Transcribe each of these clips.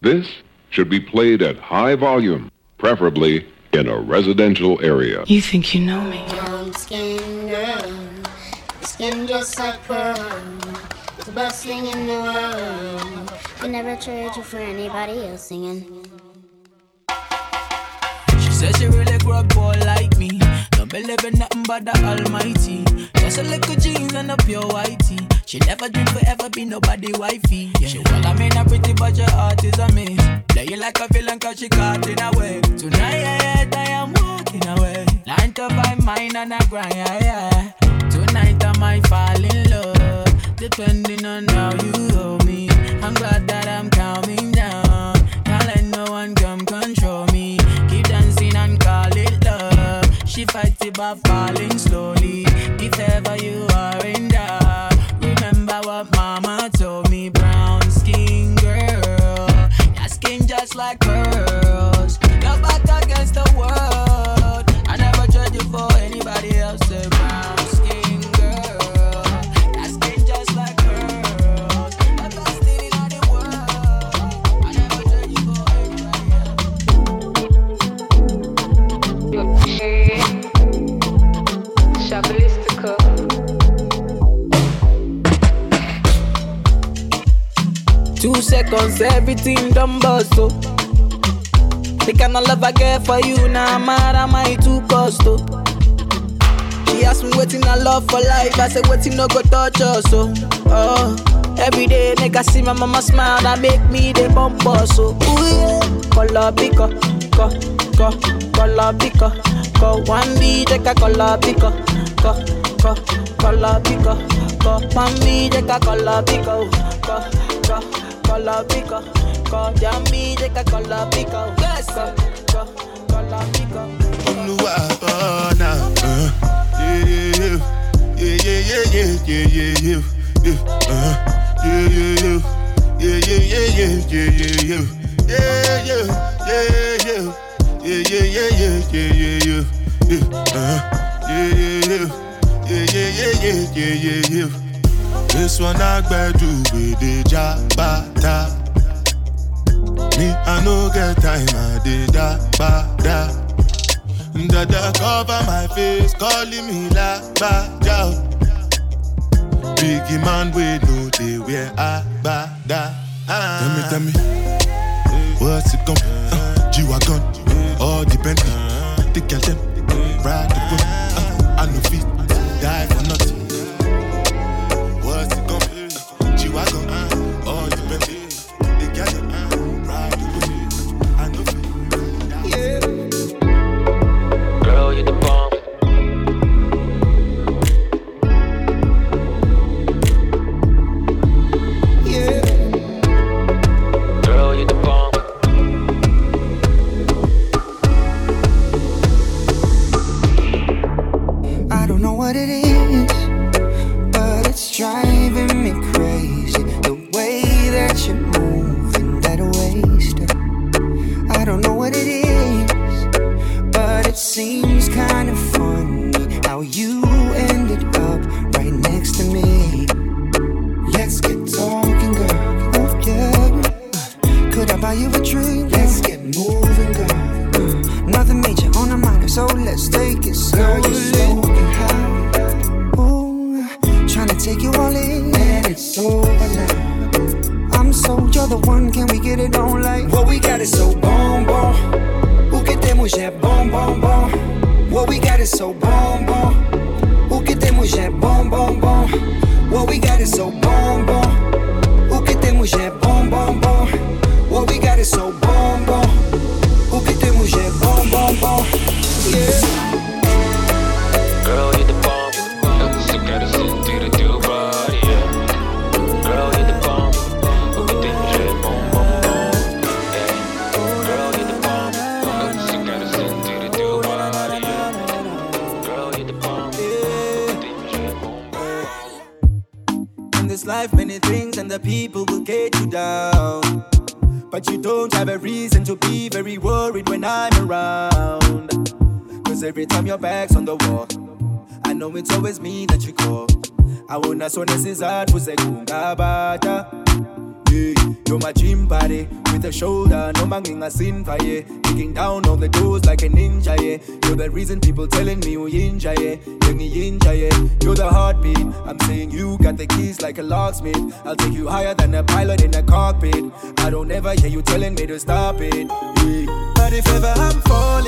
This should be played at high volume, preferably in a residential area. You think you know me? Brown skin girl, skin just like pearl. It's the best thing in the world. Could never trade you for anybody else singing. She says she really grew up boy like me. Believe in nothing but the Almighty. Just a little jeans and a pure whitey. She never dream forever be nobody wifey. Yeah. She well, I mean, a pretty, but your heart is a miss. Play you like a villain cause she caught in a way. Tonight, yeah, I am walking away. Nine to five, mine and I grind, yeah, yeah. Tonight, I might fall in love. Depending on how you Two seconds, everything done bust, oh. The kind of love I get for you, now mad at my two cost, oh. She asked me waiting I love for life, I said waiting no go touch us, oh. oh. Every day, nigga see my mama smile, that make me the bump us, so ooh yeah. Color picker, co, co, color picker, co. One B, take a color picker, co, co, color picker, co. One B, take a color picker, co, co, color picker, co. Jammy, take a color picker, yes, co, co, color picker. Olúwa ọ̀nà. Yeah, yeah, yeah, yeah, yeah, yeah, yeah, yeah. Yeah, yeah, yeah. Yeah, yeah, yeah, yeah, yeah, yeah, yeah. Yeah, yeah, yeah, yeah. Yeah, yeah, yeah, yeah, yeah, yeah, yeah. Yeah, yeah, yeah, yeah. Yeah, yeah, yeah, yeah, yeah, yeah, yeah. This one I gbedu with the jabata. Me, I no get time, I did da ba da. Dada cover my face, calling me la ba ja. Biggie man, we know they wear a ba da. Tell me, tell me, what's it gon' uh, G-Wagon, all the Bentley, the girl ride the whip. Uh, I no fit, die for nothing. What it is, but it's driving me crazy. The way that you move in that waist. I don't know what it is, but it seems kind of funny how you the one, can we get it on like? What we got is so bomb bomb. O que temos é bom bom bom. What we got is so bomb bomb. O que temos é bom bom bom. What we got is so bomb bomb. This life, many things and the people will get you down. But you don't have a reason to be very worried when I'm around. Cause every time your back's on the wall, I know it's always me that you call. I wanna so necessary for secunda bata. Yeah, You're my gym body with a shoulder, no banging a sin yeah. Kicking down all the doors like a ninja, yeah. You're the reason people telling me you inja, yeah. Young inja, yeah. You're the heartbeat. I'm saying you got the keys like a locksmith. I'll take you higher than a pilot in a cockpit. I don't ever hear you telling me to stop it. yeah. But if ever I'm falling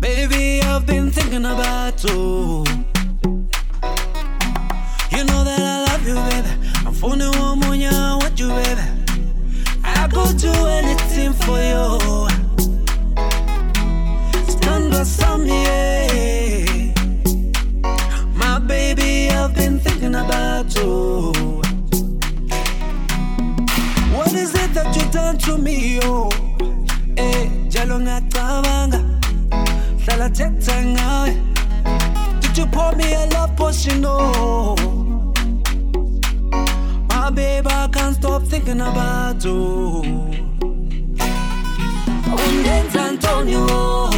Baby I've been thinking about you love potion, oh? My baby, I can't stop thinking about you. Undenza Antonio,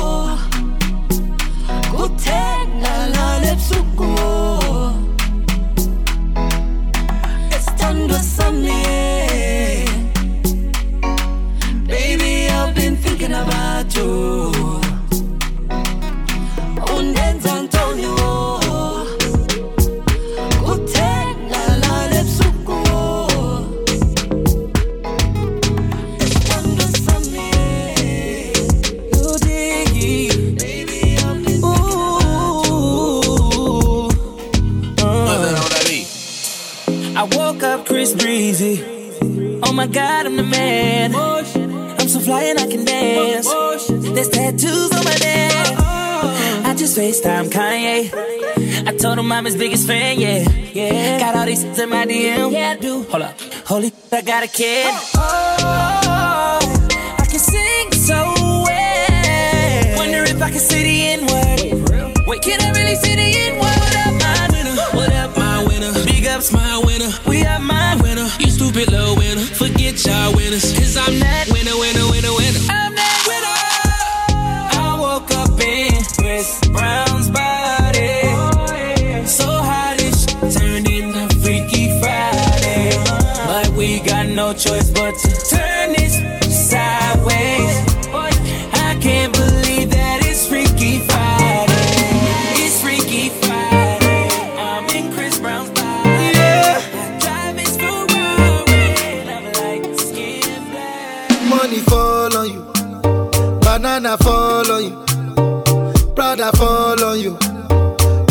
my god, I'm the man. I'm so fly and I can dance. There's tattoos on my neck. I just FaceTime Kanye. I told him I'm his biggest fan, yeah. Yeah. Got all these in my DM. Yeah, I do. Hold up. Holy, I got a kid. Oh, oh, I can sing so well. Wonder if I can see the N word. Wait, can I really see the N word? What up, my winner? What up, my winner? Big ups, my winner. We are my winner. You stupid little winner. Forget y'all winners. Cause I'm that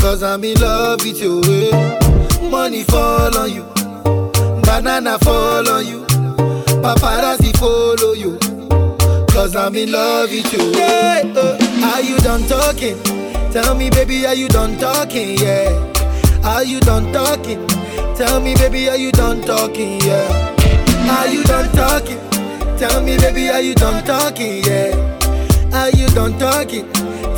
Cause I'm in love with you. eh. Money fall on you. Banana fall on you. Paparazzi follow you. Cause I'm in love with you. Yeah, uh, are you done talking? Tell me, baby, are you done talking? Yeah. Are you done talking? Tell me, baby, are you done talking? Yeah. Are you done talking? Tell me, baby, are you done talking? Yeah. Are you done talking?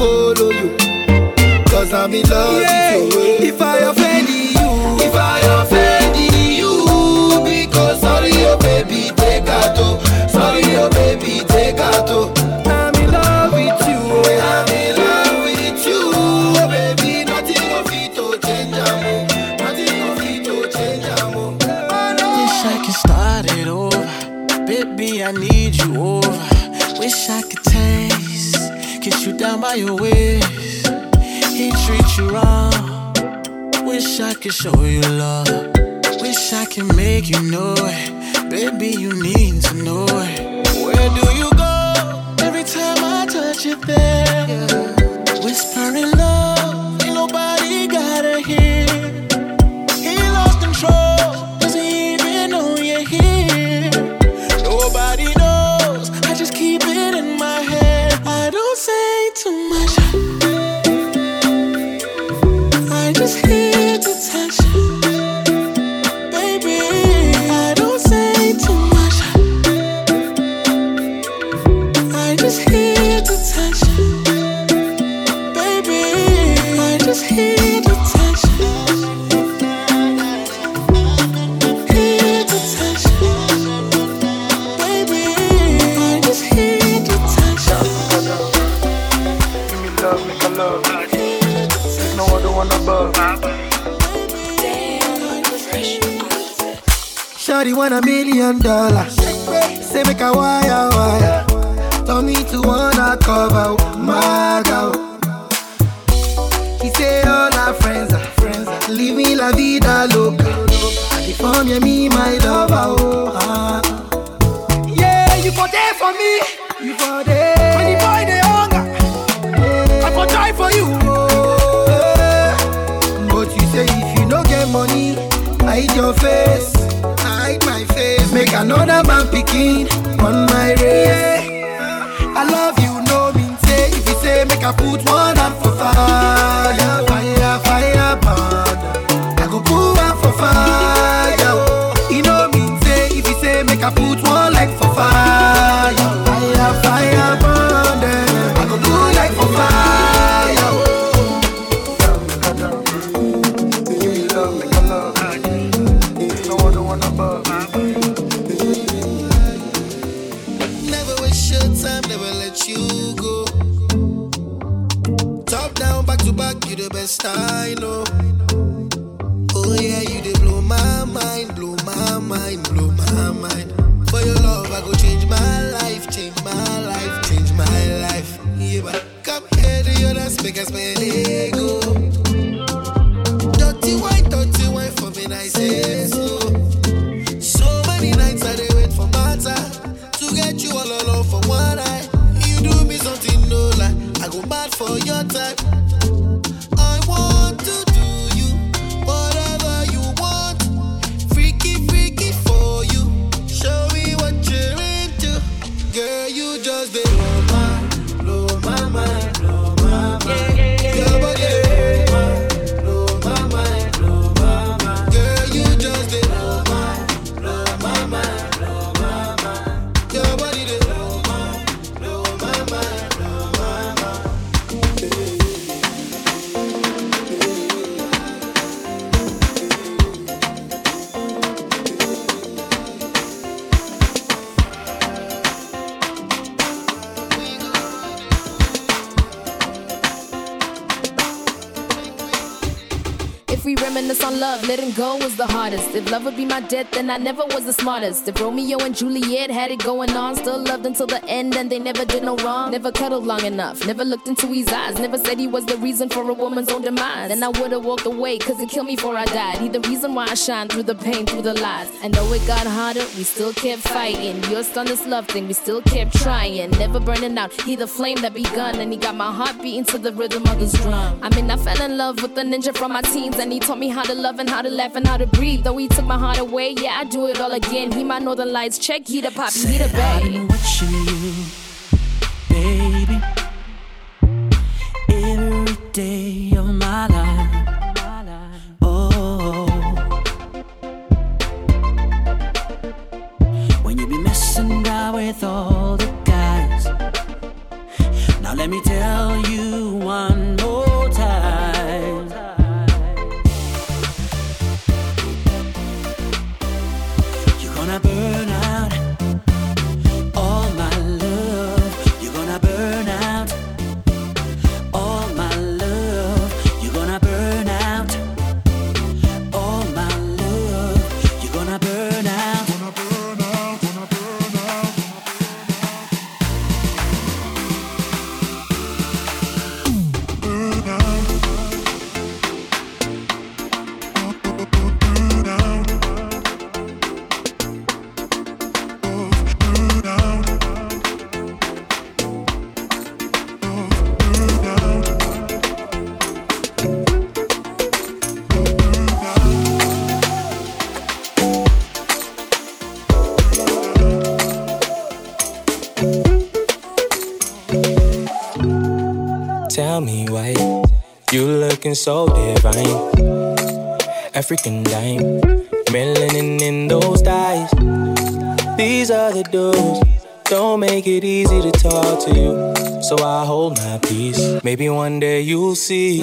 follow you. Cause I'm in love with you. eh. If I offend you know Shawty want a million dollars. Say make a wire wire. Tell me to wanna cover my girl. He say all our friends are friends. Leave me la vida loca. I define you me my lover. Oh, ah. Yeah, you for there for me. You for there. When the boy they hunger, I for try for you. Oh. But you say if you no get money, hide your face. Hide my face. Make another man picking on my race. I love you, no mean say. If you say make I put one hand for fire, fire, fire, burn. I go put one for fire. You know mean say. If you say make I put one down, back to back, you the best I know. Oh yeah, you dey blow my mind, blow my mind, blow my mind. For your love, I go change my life, change my life, change my life. Yeah, but come here to your dance, make us spend ego. Dirty wine, dirty wine for me, I You just dey blow my, blow my mind, the hardest. If love would be my death, then I never was the smartest. If Romeo and Juliet had it going on, still loved until the end, and they never did no wrong. Never cuddled long enough, never looked into his eyes, never said he was the reason for a woman's own demise. Then I would've walked away, cause it killed me before I died. He the reason why I shine through the pain, through the lies. And though it got harder, we still kept fighting. You're on this love thing, we still kept trying. Never burning out, he the flame that begun, and he got my heart beating to the rhythm of his drum. I mean, I fell in love with the ninja from my teens, and he taught me how to love and how to laugh and how to breathe. Though he took my heart away, yeah, I do it all again. He my northern lights, check, he the poppy, he the I've babe. been watching you, baby, every day looking so divine. African dime, melanin in those eyes. These are the dudes. Don't make it easy to talk to you, so I hold my peace. Maybe one day you'll see.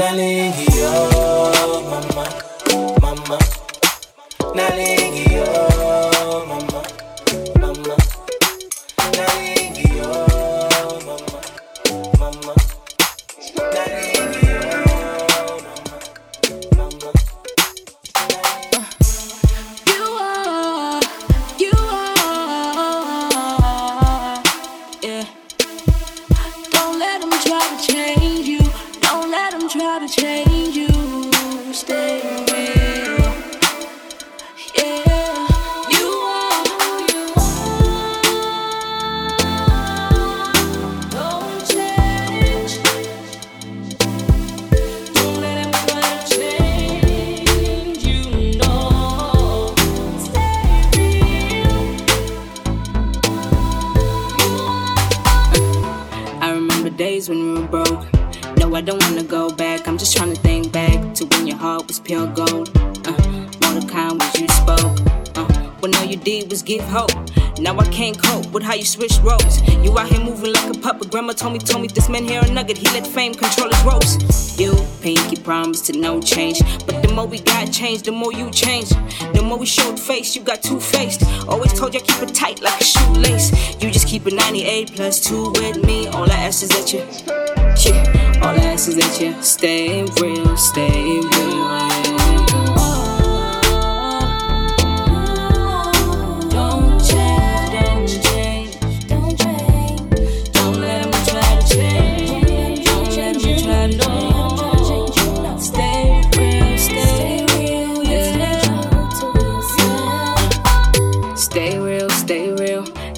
Change give hope. Now I can't cope with how you switch roles. You out here moving like a puppet. Grandma told me, told me this man here a nugget. He let fame control his ropes. You, pinky promise to no change. But the more we got changed, the more you changed. The more we showed face, you got two faced. Always told you I keep it tight like a shoelace. You just keep a 98 plus two with me. All I ask is that you, yeah. All I ask is that you stay real, stay real.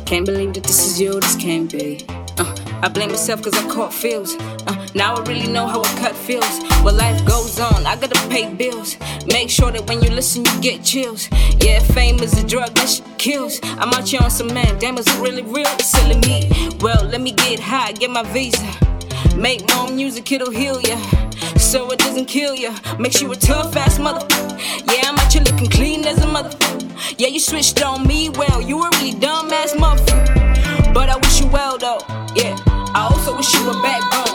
Can't believe that this is you, this can't be. Uh, I blame myself cause I caught feels. Uh, now I really know how a cut feels. But life goes on, I gotta pay bills. Make sure that when you listen, you get chills. Yeah, fame is a drug that shit kills. I'm out here on some man, damn, is it really real? It's silly me. Well, let me get high, get my visa. Make more music, it'll heal ya. So it doesn't kill ya. Makes you a tough ass mother. Yeah, I'm here clean as a mother. Yeah, you switched on me, well, you a really dumb ass mother. But I wish you well though, yeah. I also wish you a backbone.